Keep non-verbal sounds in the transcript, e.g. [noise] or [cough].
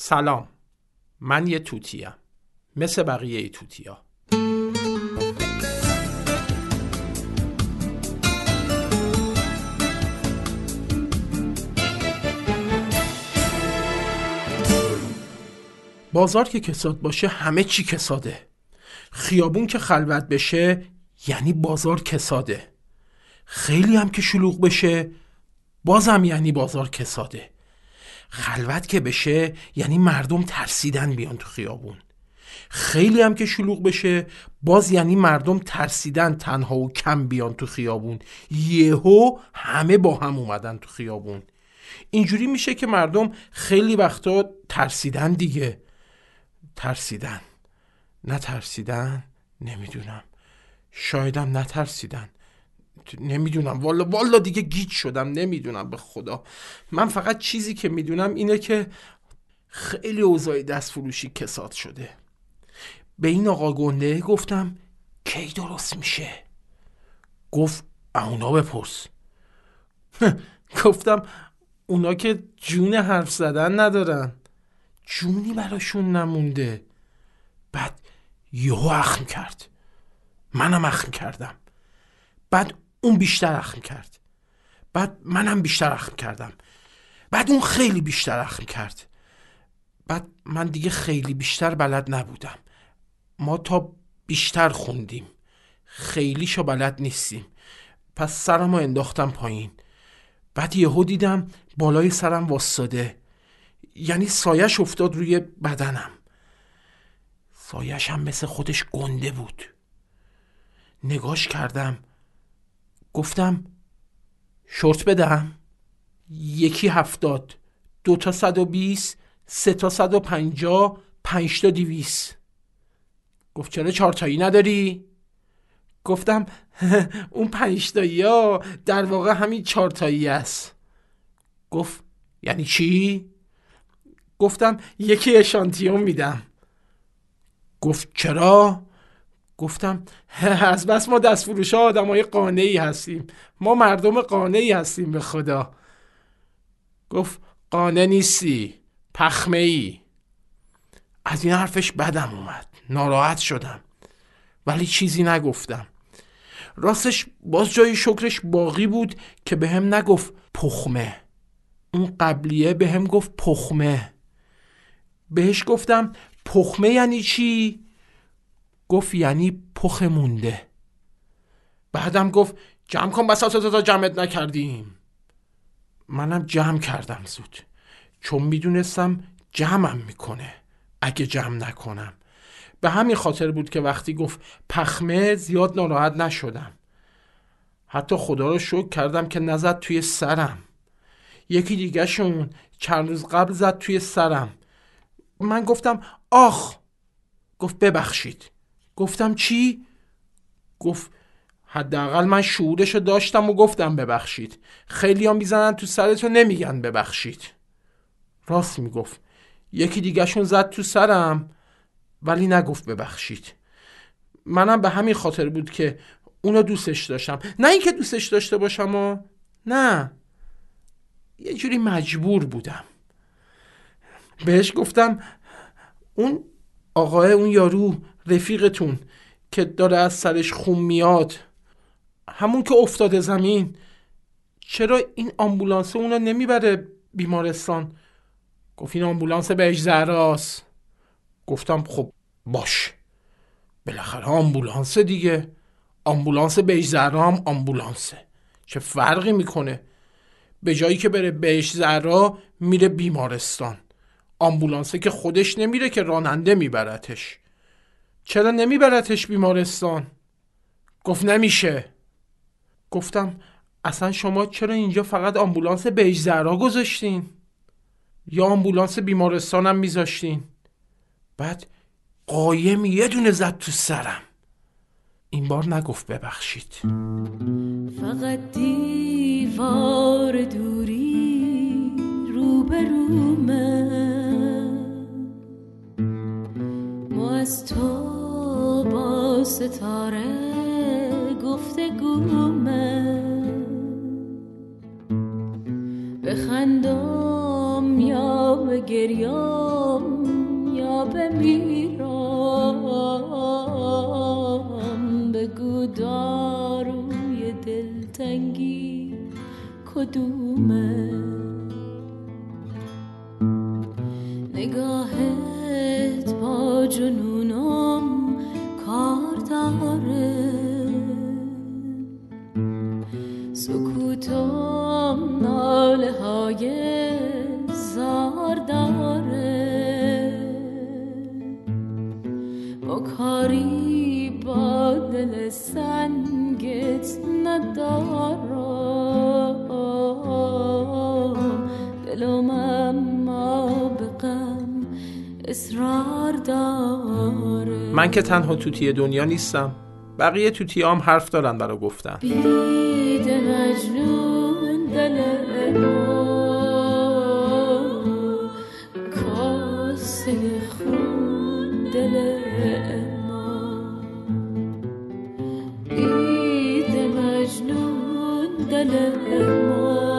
سلام. من یه توتیم مثل بقیه توتیا بازار که کساد باشه همه چی کساده. خیابون که خلوت بشه یعنی بازار کساده. خیلی هم که شلوغ بشه بازم یعنی بازار کساده. خلوت که بشه یعنی مردم ترسیدن بیان تو خیابون. خیلی هم که شلوغ بشه باز یعنی مردم ترسیدن تنها و کم بیان تو خیابون. یهو همه با هم اومدن تو خیابون. اینجوری میشه که مردم خیلی وقتا ترسیدن دیگه. ترسیدن. نترسیدن؟ نمی‌دونم. شایدم نترسیدن. نمی‌دونم. والا والا دیگه گیج شدم. نمی‌دونم به خدا. من فقط چیزی که می‌دونم اینه که خیلی اوضاع دست فروشی کساد شده. به این آقا گنده گفتم کی درست میشه؟ گفت اونا بپرس. [laughs] گفتم اونا که جون حرف زدن ندارن. جونی براشون نمونده. بعد یهو اخم کرد. منم اخم کردم. بعد اون بیشتر اخم کرد. بعد منم بیشتر اخم کردم. بعد اون خیلی بیشتر اخم کرد. بعد من دیگه خیلی بیشتر بلد نبودم. ما تا بیشتر خوندیم. خیلیشو بلد نیستیم. پس سرم رو انداختم پایین. بعد یهو دیدم بالای سرم واستاده یعنی سایش افتاد روی بدنم. سایش هم مثل خودش گنده بود. نگاش کردم. گفتم شورت بدم یکی هفتاد دو تا صد و بیست سه تا صد و پنجا پنج تا دیویس گفت چرا چارتایی نداری؟ گفتم [laughs] اون پنجتایی ها در واقع همین چارتایی است گفت یعنی چی؟ گفتم یکی اشانتیون میدم گفت چرا؟ گفتم از بس ما دست فروش ها آدم های قانعی هستیم. ما مردم قانعی هستیم به خدا. گفت قانع نیستی پخمه ای از این حرفش بدم اومد. ناراحت شدم. ولی چیزی نگفتم. راستش باز جای شکرش باقی بود که به هم نگفت پخمه. اون قبلیه به هم گفت پخمه. بهش گفتم پخمه یعنی چی؟ گفت یعنی پخ مونده. بعدم گفت جمع کن بساط تا جمعت نکردیم. منم جمع کردم زود. چون می‌دونستم جمعم می‌کنه. اگه جمع نکنم. به همین خاطر بود که وقتی گفت پخمه زیاد ناراحت نشدم. حتی خدا رو شکر کردم که نزد توی سرم. یکی دیگه شون چند روز قبل زد توی سرم. من گفتم آخ. گفت ببخشید. گفتم چی؟ گفت حداقل من شعورشو داشتم و گفتم ببخشید. خیلی هم می‌زنن تو سرتو نمیگن ببخشید. راست می‌گفت. یکی دیگهشون زد تو سرم ولی نگفت ببخشید. منم به همین خاطر بود که اونو دوستش داشتم. نه اینکه دوستش داشته باشم و نه. یه جوری مجبور بودم. بهش گفتم اون آقای اون یارو رفیقتون که داره از سرش خون میاد. همون که افتاده زمین. چرا این آمبولانس اونو نمی‌بره بیمارستان؟ گفت این آمبولانس بهش زهراست. گفتم خب باش. بالاخره آمبولانس دیگه. آمبولانس بهش زهرا هم آمبولانسه. چه فرقی می‌کنه؟ به جایی که بره بهش زهرا میره بیمارستان. آمبولانسه که خودش نمیره که راننده میبرتش. چرا نمیبرتش بیمارستان؟ گفت نمیشه. گفتم اصلا شما چرا اینجا فقط آمبولانس بیج زهرا گذاشتین؟ یا آمبولانس بیمارستانم میذاشتین؟ بعد قایم یه دونه زد تو سرم. این بار نگفت ببخشید. فقط دیوار دوری روبرومه. ما از تو با ستاره گفتگومه بخندم یا به گریان یا بمیرم بگو داروی دلتنگی کدومه؟ نگاهت با جنونم سکوتم ناله های زار داره. با کاری با دل سنگت ندارم. دلم اما به غم اصرار داره. من که تنها توتی دنیا نیستم بقیه توتی هم حرف دارن برا گفتن. مجنون دل ما. کاسه خون دل ما. بید مجنون دل ما.